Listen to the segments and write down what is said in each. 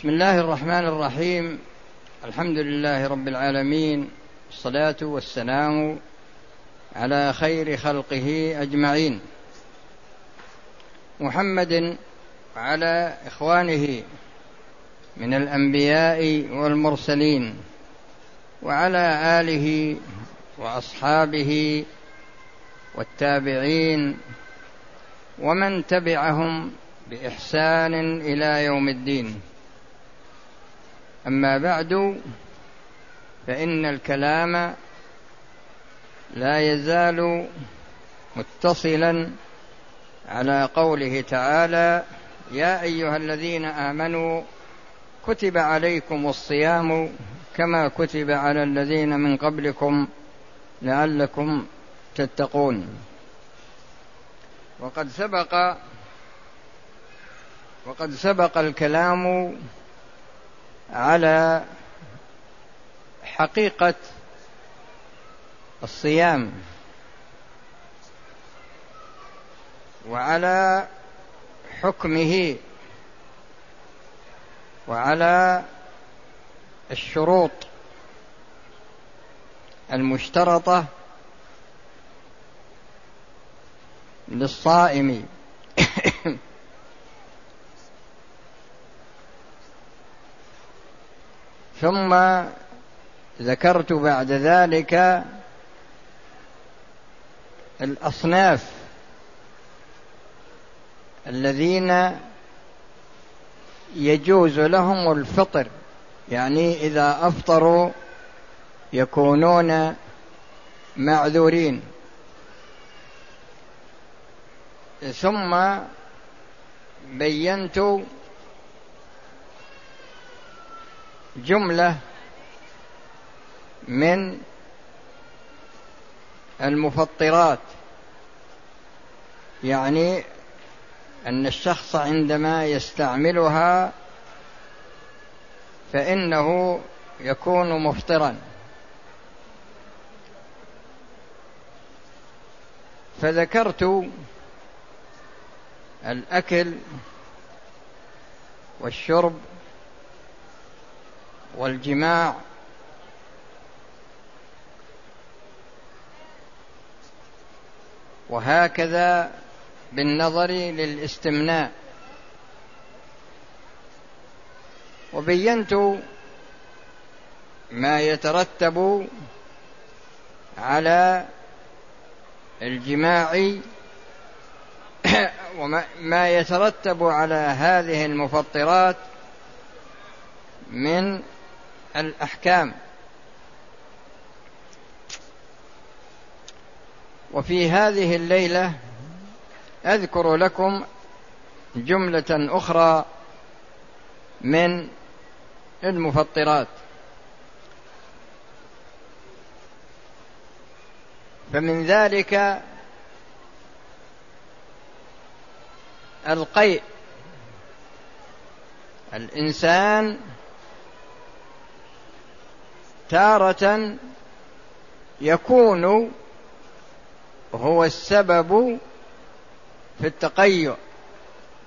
بسم الله الرحمن الرحيم. الحمد لله رب العالمين. الصلاة والسلام على خير خلقه أجمعين. محمد وعلى إخوانه من الأنبياء والمرسلين وعلى آله وأصحابه والتابعين ومن تبعهم بإحسان إلى يوم الدين. أما بعد فإن الكلام لا يزال متصلا على قوله تعالى يا أيها الذين آمنوا كتب عليكم الصيام كما كتب على الذين من قبلكم لعلكم تتقون. وقد سبق وقد سبق الكلام على حقيقة الصيام وعلى حكمه وعلى الشروط المشترطة للصائم. ثم ذكرت بعد ذلك الأصناف الذين يجوز لهم الفطر يعني إذا أفطروا يكونون معذورين. ثم بينت جملة من المفطرات. يعني أن الشخص عندما يستعملها فإنه يكون مفطرا. فذكرت الأكل والشرب والجماع وهكذا بالنظر للاستمناء. وبينت ما يترتب على الجماع وما يترتب على هذه المفطرات من الأحكام. وفي هذه الليلة أذكر لكم جملة أخرى من المفطرات. فمن ذلك القيء. الإنسان تارة يكون هو السبب في التقيؤ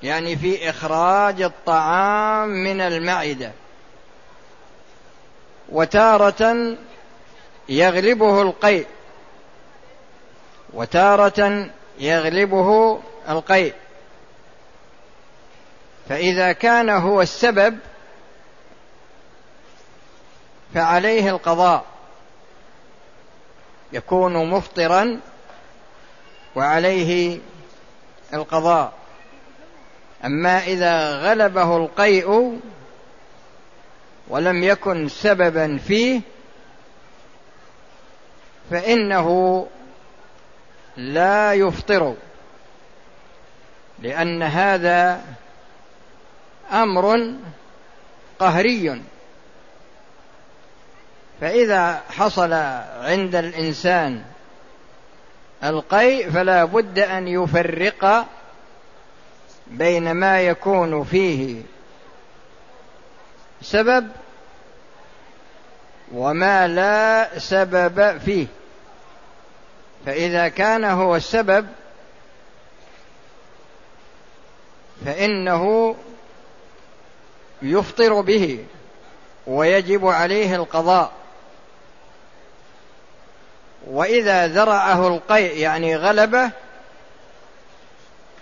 يعني في إخراج الطعام من المعدة. وتارة يغلبه القيء. وتارة يغلبه القيء. فإذا كان هو السبب فعليه القضاء. يكون مفطرا وعليه القضاء. أما إذا غلبه القيء ولم يكن سببا فيه فإنه لا يفطر لأن هذا أمر قهري. فإذا حصل عند الإنسان القيء فلا بد أن يفرق بين ما يكون فيه سبب وما لا سبب فيه. فإذا كان هو السبب فإنه يفطر به ويجب عليه القضاء. وإذا ذرعه القيء يعني غلبه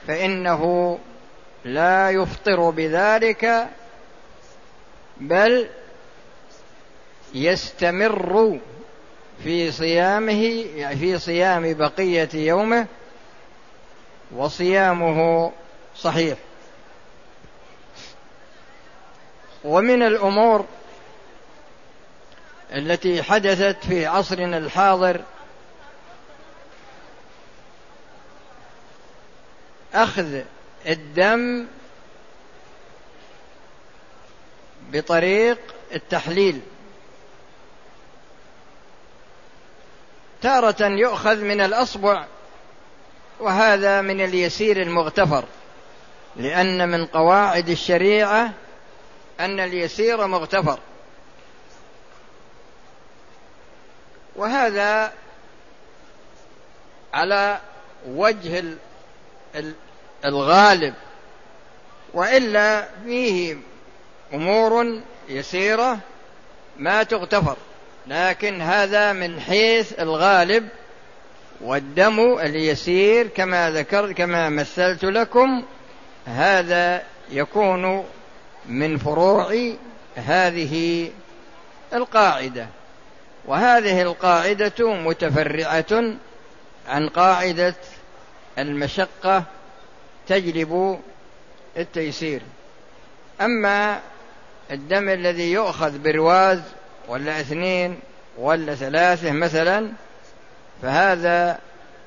فإنه لا يفطر بذلك بل يستمر في صيامه في صيام بقية يومه وصيامه صحيح. ومن الأمور التي حدثت في عصرنا الحاضر. أخذ الدم بطريق التحليل. تارة يؤخذ من الأصبع وهذا من اليسير المغتفر لأن من قواعد الشريعة أن اليسير مغتفر. وهذا على وجه الغالب. وإلا فيه أمور يسيرة ما تغتفر. لكن هذا من حيث الغالب والدم اليسير كما ذكرت كما مثلت لكم. هذا يكون من فروع هذه القاعدة. وهذه القاعدة متفرعة عن قاعدة المشقة تجلب التيسير. أما الدم الذي يؤخذ برواز ولا اثنين ولا ثلاثة مثلا فهذا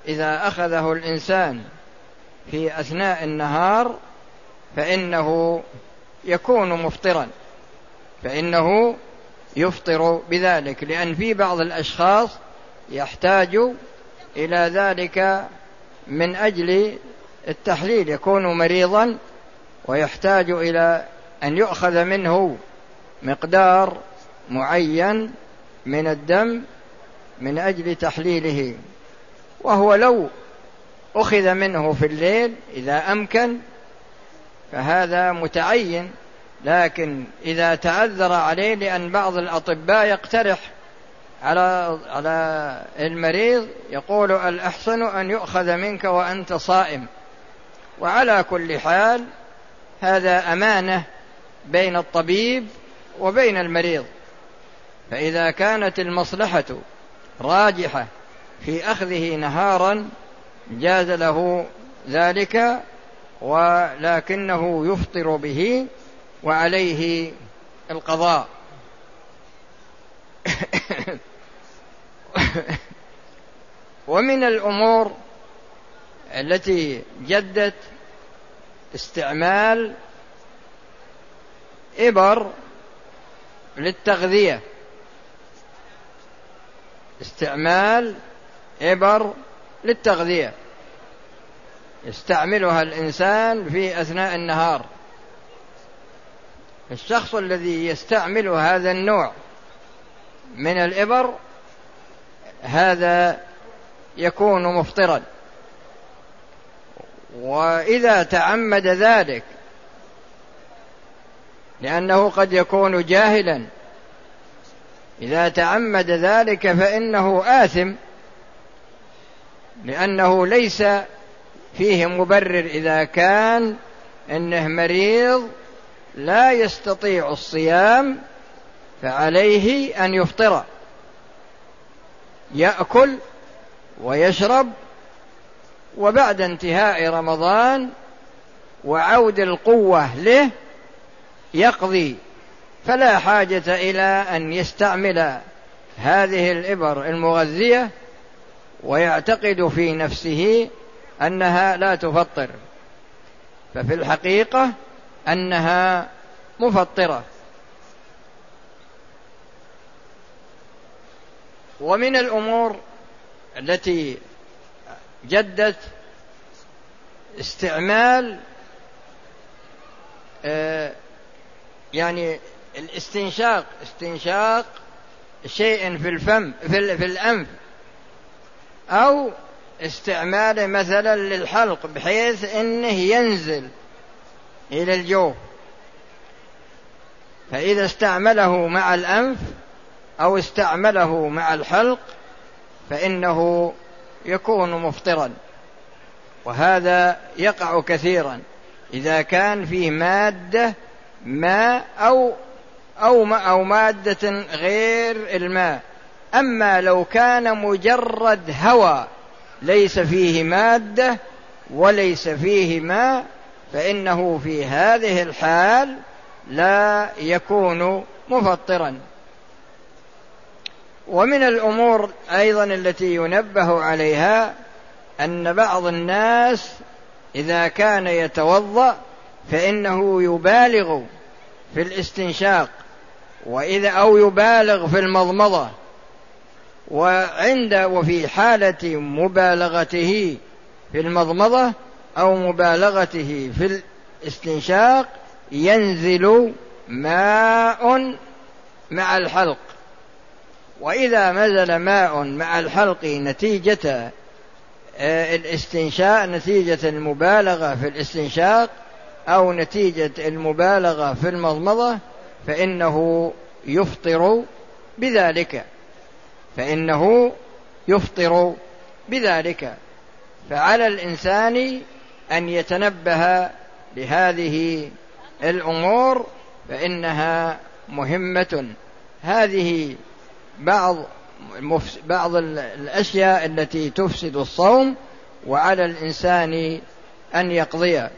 إذا أخذه الإنسان في أثناء النهار فإنه يكون مفطرا فإنه يفطر بذلك لأن في بعض الأشخاص يحتاج إلى ذلك من أجل التحليل يكون مريضا ويحتاج إلى أن يؤخذ منه مقدار معين من الدم من أجل تحليله. وهو لو أخذ منه في الليل إذا أمكن فهذا متعين لكن إذا تعذر عليه لأن بعض الأطباء يقترح على على المريض يقول الأحسن أن يؤخذ منك وأنت صائم. وعلى كل حال هذا أمانة بين الطبيب وبين المريض. فإذا كانت المصلحة راجحة في أخذه نهارا جاز له ذلك ولكنه يفطر به وعليه القضاء. ومن الأمور التي جدت استعمال إبر للتغذية. استعمال إبر للتغذية. يستعملها الإنسان في أثناء النهار. الشخص الذي يستعمل هذا النوع من الإبر هذا يكون مفطرا. وإذا تعمد ذلك لأنه قد يكون جاهلا إذا تعمد ذلك فإنه آثم لأنه ليس فيه مبرر إذا كان إنه مريض لا يستطيع الصيام فعليه أن يفطر. يأكل ويشرب وبعد انتهاء رمضان وعود القوة له يقضي فلا حاجة إلى أن يستعمل هذه الإبر المغذية ويعتقد في نفسه أنها لا تفطر. ففي الحقيقة أنها مفطرة. ومن الأمور التي جدت استعمال آه، يعني الاستنشاق استنشاق شيء في الفم في, في الأنف أو استعماله مثلا للحلق بحيث إنه ينزل إلى الجوف فإذا استعمله مع الأنف أو استعمله مع الحلق فإنه يكون مفطرا. وهذا يقع كثيرا. إذا كان فيه مادة ماء أو أو أو مادة غير الماء. أما لو كان مجرد هواء ليس فيه مادة وليس فيه ماء فإنه في هذه الحال لا يكون مفطرا. ومن الأمور أيضا التي ينبه عليها أن بعض الناس إذا كان يتوضأ فإنه يبالغ في الاستنشاق وإذا أو يبالغ في المضمضة وعند وفي حالة مبالغته في المضمضة أو مبالغته في الاستنشاق ينزل ماء مع الحلق. وإذا نزل ماء مع الحلق نتيجة آه، الاستنشاق نتيجة المبالغة في الاستنشاق أو نتيجة المبالغة في المضمضة فإنه يفطر بذلك. فإنه يفطر بذلك. فعلى الإنسان أن يتنبه لهذه الأمور فإنها مهمة. هذه بعض بعض الأشياء التي تفسد الصوم وعلى الإنسان أن يقضي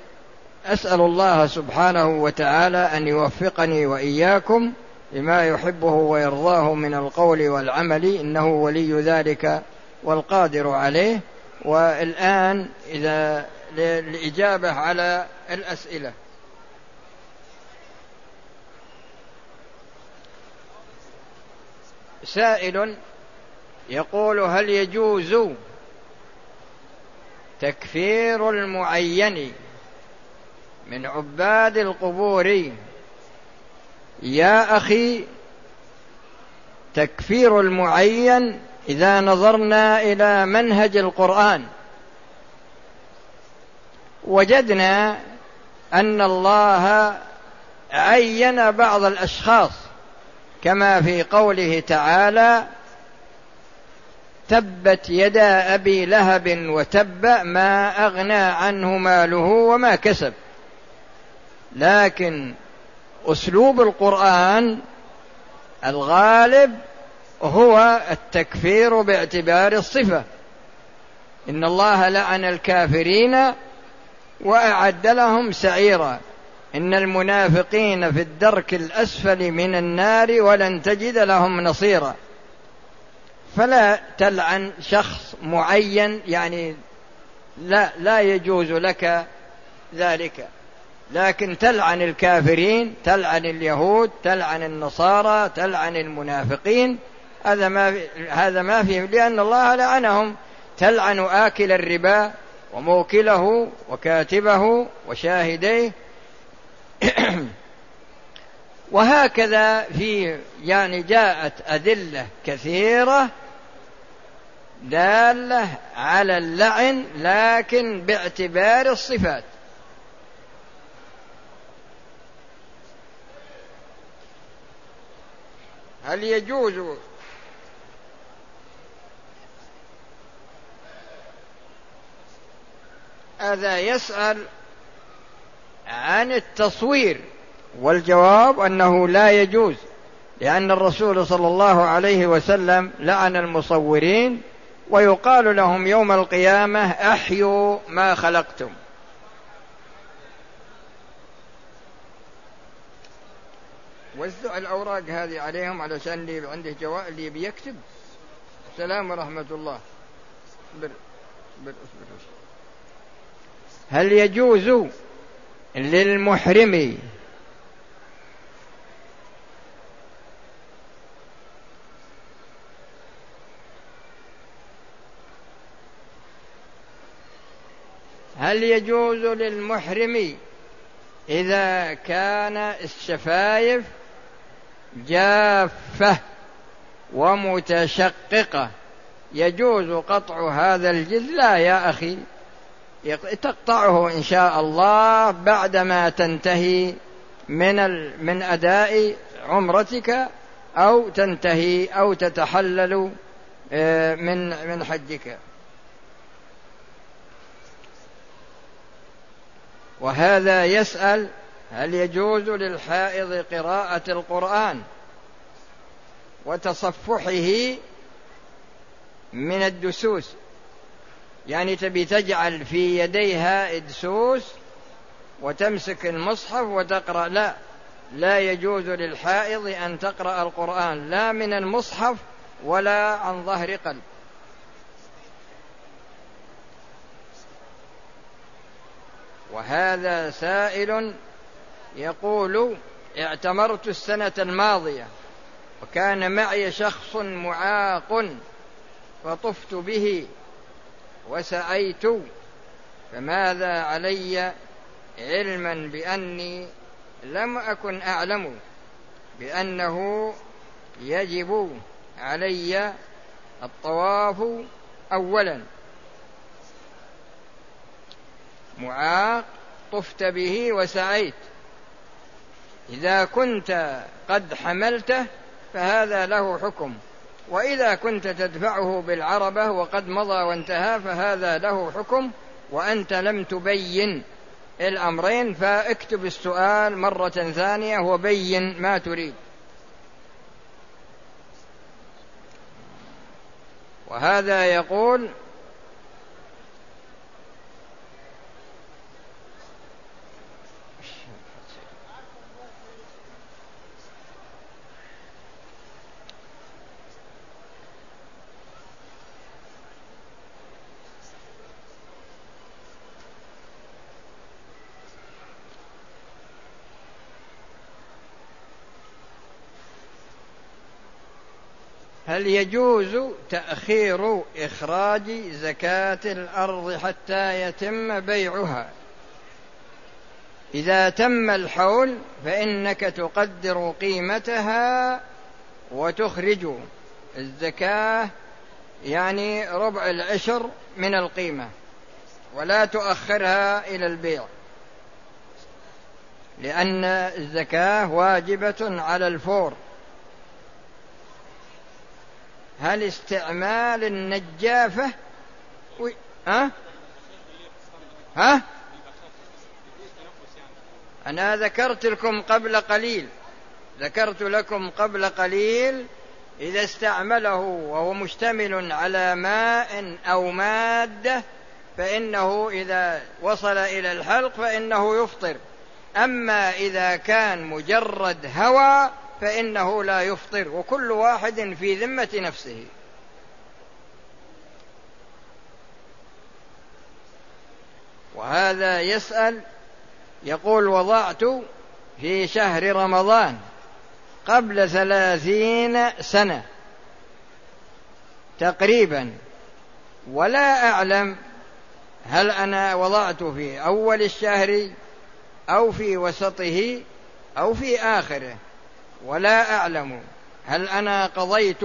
أسأل الله سبحانه وتعالى أن يوفقني وإياكم لما يحبه ويرضاه من القول والعمل. إنه ولي ذلك والقادر عليه. والآن إذا للإجابة على الأسئلة. سائل يقول هل يجوز تكفير المعين من عباد القبور؟ يا أخي تكفير المعين إذا نظرنا إلى منهج القرآن. وجدنا أن الله عين بعض الأشخاص كما في قوله تعالى تبت يدا أبي لهب وتب ما أغنى عنه ماله وما كسب لكن أسلوب القرآن الغالب هو التكفير باعتبار الصفة. إن الله لعن الكافرين وأعد لهم سعيرا. إن المنافقين في الدرك الأسفل من النار ولن تجد لهم نصيرا. فلا تلعن شخص معين يعني لا لا يجوز لك ذلك. لكن تلعن الكافرين تلعن اليهود تلعن النصارى تلعن المنافقين هذا ما هذا ما فيه لأن الله لعنهم. تلعن آكل الربا وموكله وكاتبه وشاهديه. وهكذا في يعني جاءت أدلة كثيرة دالة على اللعن لكن باعتبار الصفات. هل يجوز هذا يسأل عن التصوير والجواب أنه لا يجوز لأن الرسول صلى الله عليه وسلم لعن المصورين ويقال لهم يوم القيامة أحيوا ما خلقتم. وزع الأوراق هذه عليهم علشان اللي عنده جواب اللي بيكتب. السلام ورحمة الله. اصبر اصبر اصبر هل يجوز للمحرم هل يجوز للمحرم إذا كان الشفايف جافة ومتشققة؟ يجوز قطع هذا الجلد لا يا أخي. تقطعه إن شاء الله بعدما تنتهي من من أداء عمرتك أو تنتهي أو تتحلل آه، من من حجك. وهذا يسأل هل يجوز للحائض قراءة القرآن وتصفحه من الدسوس؟ يعني تبي تجعل في يديها إدسوس وتمسك المصحف وتقرأ. لا لا يجوز للحائض أن تقرأ القرآن لا من المصحف ولا عن ظهر قلب. وهذا سائل يقول اعتمرت السنة الماضية وكان معي شخص معاق فطفت به وسعيت فماذا علي علما بأني لم أكن أعلم بأنه يجب علي الطواف أولا. معاق طفت به وسعيت إذا كنت قد حملته فهذا له حكم. وإذا كنت تدفعه بالعربة وقد مضى وانتهى فهذا له حكم وأنت لم تبين الأمرين فاكتب السؤال مرة ثانية وبين ما تريد. وهذا يقول هل يجوز تأخير إخراج زكاة الأرض حتى يتم بيعها؟ إذا تم الحول فإنك تقدر قيمتها وتخرج الزكاة يعني ربع العشر من القيمة ولا تؤخرها إلى البيع لأن الزكاة واجبة على الفور. هل استعمال النجافة و... ها؟ ها؟ أنا ذكرت لكم قبل قليل ذكرت لكم قبل قليل إذا استعمله وهو مشتمل على ماء أو مادة فإنه إذا وصل إلى الحلق فإنه يفطر أما إذا كان مجرد هوى فإنه لا يفطر وكل واحد في ذمة نفسه. وهذا يسأل يقول وضعت في شهر رمضان قبل ثلاثين سنة تقريبا ولا أعلم هل أنا وضعت في أول الشهر أو في وسطه أو في آخره. ولا أعلم هل أنا قضيت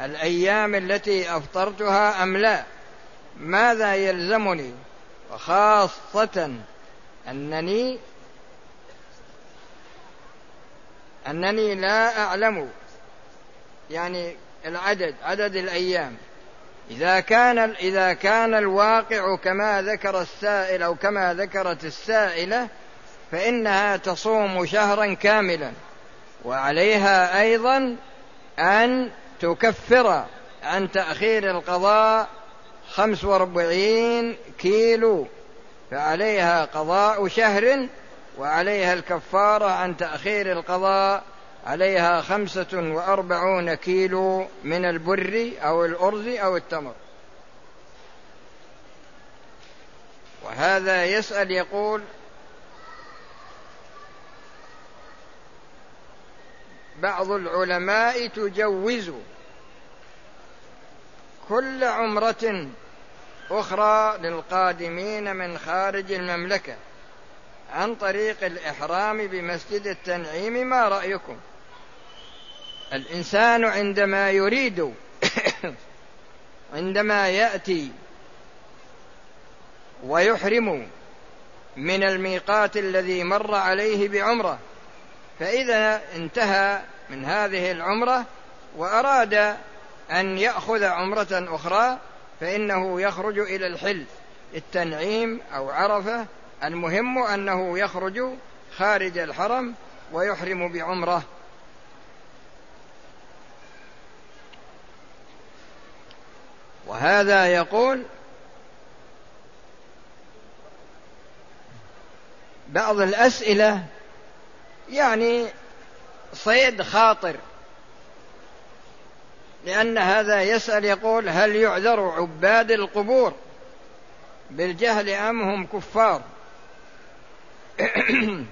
الأيام التي أفطرتها أم لا. ماذا يلزمني؟ وخاصة أنني أنني لا أعلم يعني العدد عدد الأيام. إذا كان إذا كان الواقع كما ذكر السائل أو كما ذكرت السائلة فإنها تصوم شهرا كاملا. وعليها أيضا أن تكفر عن تأخير القضاء خمس وأربعين كيلو. فعليها قضاء شهر وعليها الكفارة عن تأخير القضاء عليها خمسة وأربعون كيلو من البر أو الأرز أو التمر. وهذا يسأل يقول بعض العلماء تجوز كل عمرة أخرى للقادمين من خارج المملكة عن طريق الإحرام بمسجد التنعيم ما رأيكم؟ الإنسان عندما يريد عندما يأتي ويحرم من الميقات الذي مر عليه بعمرة فإذا انتهى من هذه العمرة وأراد أن يأخذ عمرة أخرى فإنه يخرج إلى الحل. التنعيم أو عرفة المهم أنه يخرج خارج الحرم ويحرم بعمرة. وهذا يقول بعض الأسئلة يعني صيد خاطر. لأن هذا يسأل يقول هل يعذر عباد القبور بالجهل أم هم كفار؟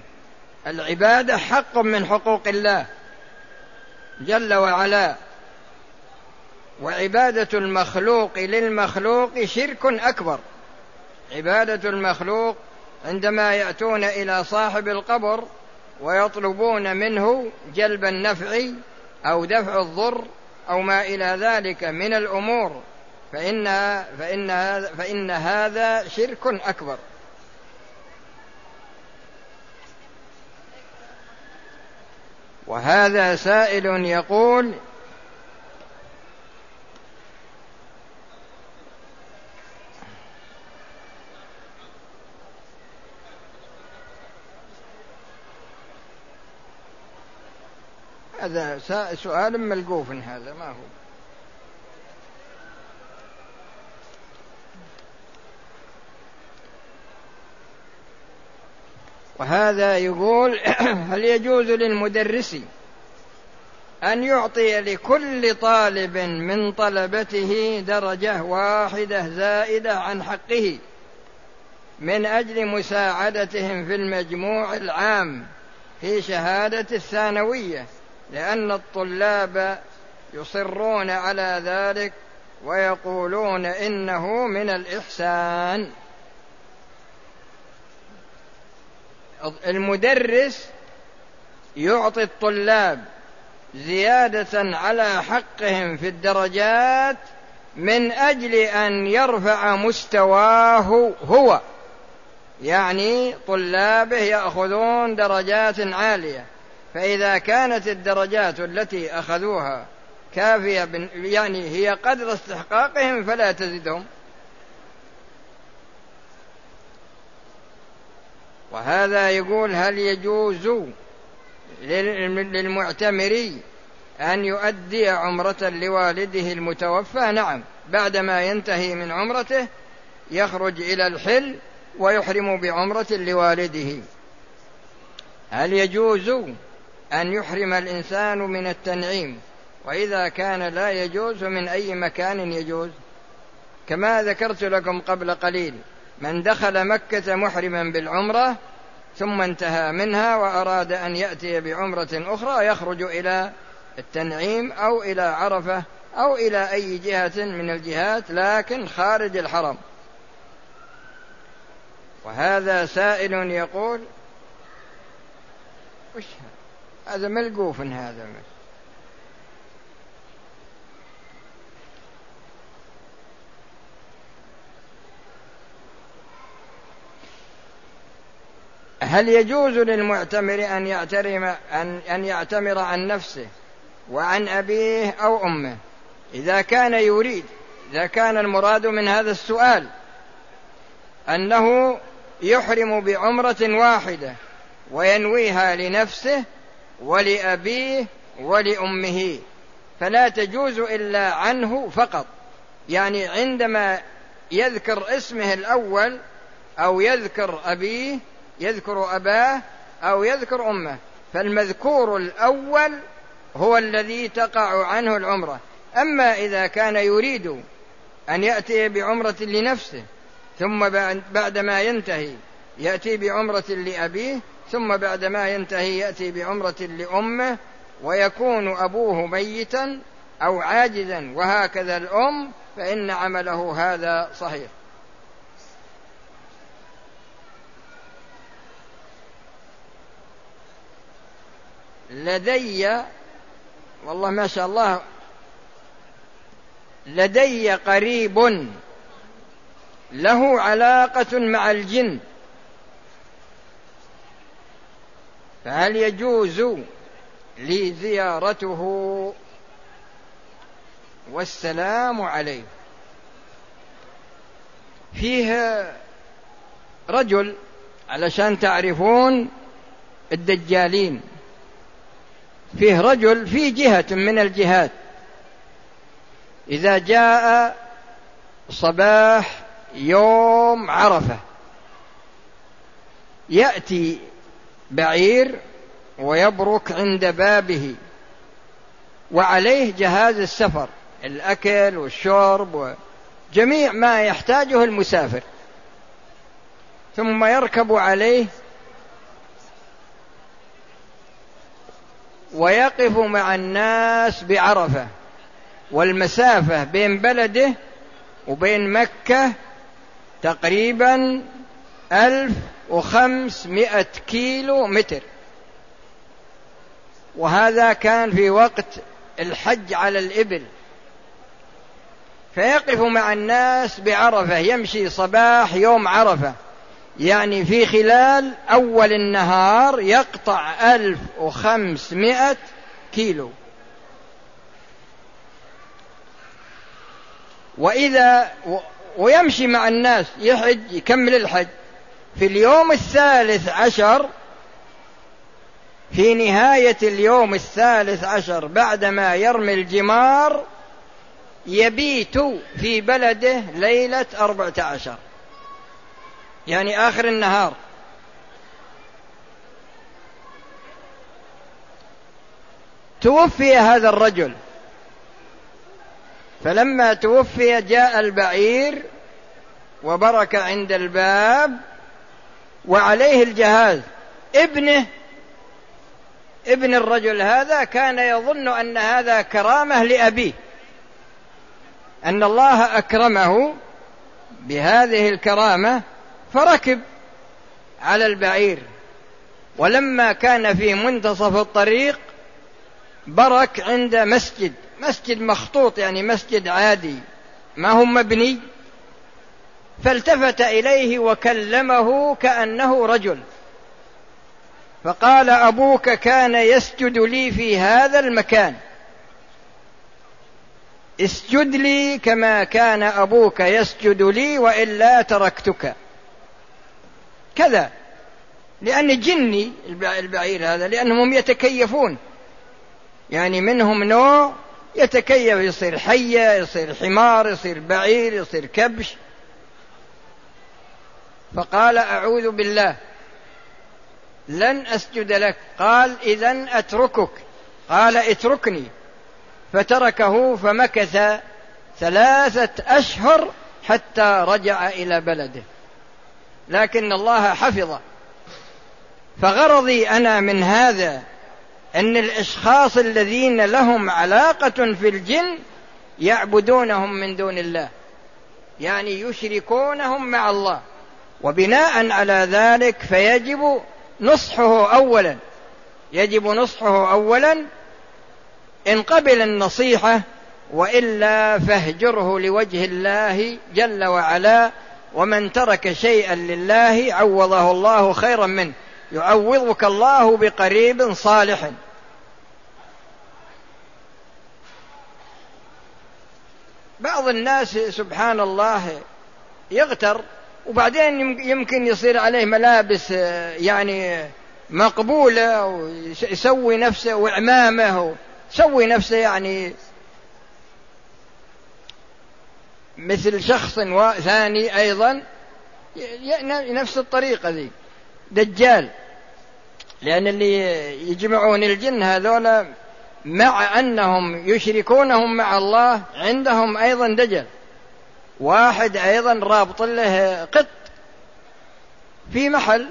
العبادة حق من حقوق الله جل وعلا وعبادة المخلوق للمخلوق شرك أكبر. عبادة المخلوق عندما يأتون إلى صاحب القبر ويطلبون منه جلب النفع أو دفع الضر أو ما إلى ذلك من الأمور فإن فإن فإن هذا شرك أكبر. وهذا سائل يقول هذا سؤال ملقوف هذا ما هو؟ وهذا يقول هل يجوز للمدرس أن يعطي لكل طالب من طلبته درجة واحدة زائدة عن حقه من أجل مساعدتهم في المجموع العام في شهادة الثانوية؟ لأن الطلاب يصرون على ذلك ويقولون إنه من الإحسان. المدرس يعطي الطلاب زيادة على حقهم في الدرجات من أجل أن يرفع مستواه هو. يعني طلابه يأخذون درجات عالية. فإذا كانت الدرجات التي أخذوها كافية يعني هي قدر استحقاقهم فلا تزدهم. وهذا يقول هل يجوز للمعتمر أن يؤدي عمرة لوالده المتوفى؟ نعم. بعدما ينتهي من عمرته يخرج إلى الحل ويحرم بعمرة لوالده. هل يجوز أن يحرم الإنسان من التنعيم وإذا كان لا يجوز من أي مكان يجوز. كما ذكرت لكم قبل قليل من دخل مكة محرما بالعمرة ثم انتهى منها وأراد أن يأتي بعمرة أخرى يخرج إلى التنعيم أو إلى عرفة أو إلى أي جهة من الجهات لكن خارج الحرم. وهذا سائل يقول وش هذا؟ ملقوف هذا. هل يجوز للمعتمر أن يعترم أن أن يعتمر عن نفسه وعن أبيه أو أمه؟ إذا كان يريد إذا كان المراد من هذا السؤال أنه يحرم بعمرة واحدة وينويها لنفسه ولأبيه ولأمه. فلا تجوز إلا عنه فقط. يعني عندما يذكر اسمه الأول أو يذكر أبيه يذكر أباه أو يذكر أمه. فالمذكور الأول هو الذي تقع عنه العمرة. أما إذا كان يريد أن يأتي بعمرة لنفسه ثم بعدما ينتهي يأتي بعمرة لأبيه ثم بعدما ينتهي يأتي بعمرة لأمه ويكون أبوه ميتا أو عاجزا وهكذا الأم فإن عمله هذا صحيح. لدي والله ما شاء الله لدي قريب له علاقة مع الجن. فهل يجوز لي زيارته والسلام عليه؟ فيه رجل علشان تعرفون الدجالين. فيه رجل في جهة من الجهات. إذا جاء صباح يوم عرفة يأتي بعير ويبرك عند بابه. وعليه جهاز السفر الأكل والشرب وجميع ما يحتاجه المسافر. ثم يركب عليه ويقف مع الناس بعرفة. والمسافة بين بلده وبين مكة تقريبا ألف وخمسمائة كيلو متر. وهذا كان في وقت الحج على الإبل. فيقف مع الناس بعرفة يمشي صباح يوم عرفة. يعني في خلال أول النهار يقطع ألف وخمسمائة كيلو. وإذا ويمشي مع الناس يحج يكمل الحج. في اليوم الثالث عشر في نهاية اليوم الثالث عشر بعدما يرمي الجمار يبيت في بلده ليلة أربعة عشر. يعني آخر النهار. توفي هذا الرجل. فلما توفي جاء البعير وبرك عند الباب وعليه الجهاز. ابنه ابن الرجل هذا كان يظن أن هذا كرامة لأبيه. أن الله أكرمه بهذه الكرامة فركب على البعير. ولما كان في منتصف الطريق برك عند مسجد. مسجد مخطوط يعني مسجد عادي. ما هو مبني؟ فالتفت إليه وكلمه كأنه رجل. فقال أبوك كان يسجد لي في هذا المكان. اسجد لي كما كان أبوك يسجد لي وإلا تركتك. كذا. لأن جني البعير هذا لأنهم يتكيفون. يعني منهم نوع يتكيف يصير حيه يصير حمار يصير بعير يصير كبش. فقال أعوذ بالله. لن أسجد لك. قال اذا أتركك. قال اتركني. فتركه فمكث ثلاثة أشهر حتى رجع إلى بلده. لكن الله حفظه فغرضي أنا من هذا أن الإشخاص الذين لهم علاقة في الجن يعبدونهم من دون الله. يعني يشركونهم مع الله. وبناء على ذلك فيجب نصحه اولا. يجب نصحه اولا إن قبل النصيحة وإلا فاهجره لوجه الله جل وعلا ومن ترك شيئا لله عوضه الله خيرا منه. يعوضك الله بقريب صالح. بعض الناس سبحان الله يغتر وبعدين يمكن يصير عليه ملابس يعني مقبولة ويسوي نفسه وعمامة يسوي نفسه يعني مثل شخص ثاني أيضا نفس الطريقة ذي دجال. لأن اللي يجمعون الجن هذولا مع أنهم يشركونهم مع الله عندهم أيضا دجل. واحد أيضا رابط له قط في محل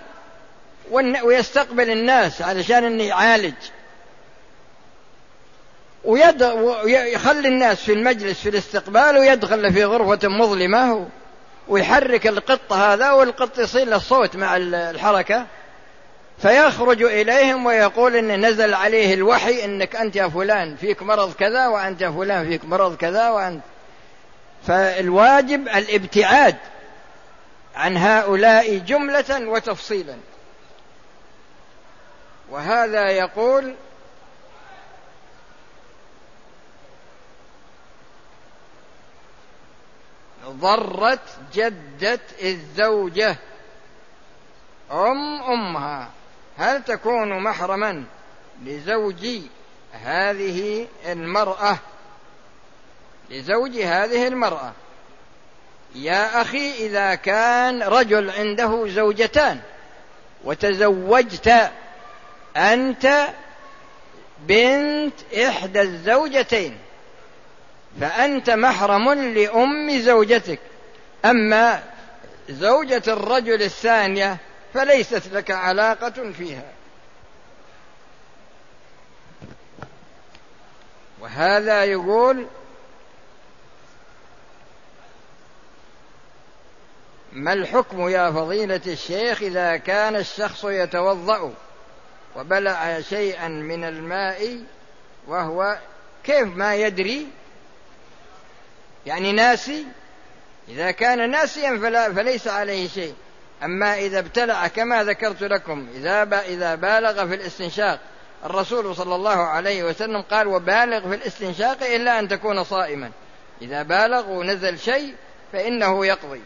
ويستقبل الناس علشان إنه يعالج. ويخلي الناس في المجلس في الاستقبال ويدخل في غرفة مظلمة ويحرك القط هذا والقط يصير له صوت مع الحركة. فيخرج إليهم ويقول إن نزل عليه الوحي إنك أنت يا فلان فيك مرض كذا وأنت يا فلان فيك مرض كذا وأنت. فالواجب الابتعاد عن هؤلاء جملة وتفصيلا. وهذا يقول ضرت جدة الزوجة. أم أمها هل تكون محرما لزوج هذه المرأة لزوج هذه المرأة. يا أخي إذا كان رجل عنده زوجتان وتزوجت أنت بنت إحدى الزوجتين فأنت محرم لأم زوجتك. أما زوجة الرجل الثانية فليست لك علاقة فيها. وهذا يقول ما الحكم يا فضيلة الشيخ إذا كان الشخص يتوضأ وبلع شيئا من الماء وهو كيف ما يدري؟ يعني ناسي؟ إذا كان ناسيا فلا فليس عليه شيء. أما إذا ابتلع كما ذكرت لكم إذا إذا بالغ في الاستنشاق. الرسول صلى الله عليه وسلم قال وبالغ في الاستنشاق إلا أن تكون صائما. إذا بالغ ونزل شيء فإنه يقضي.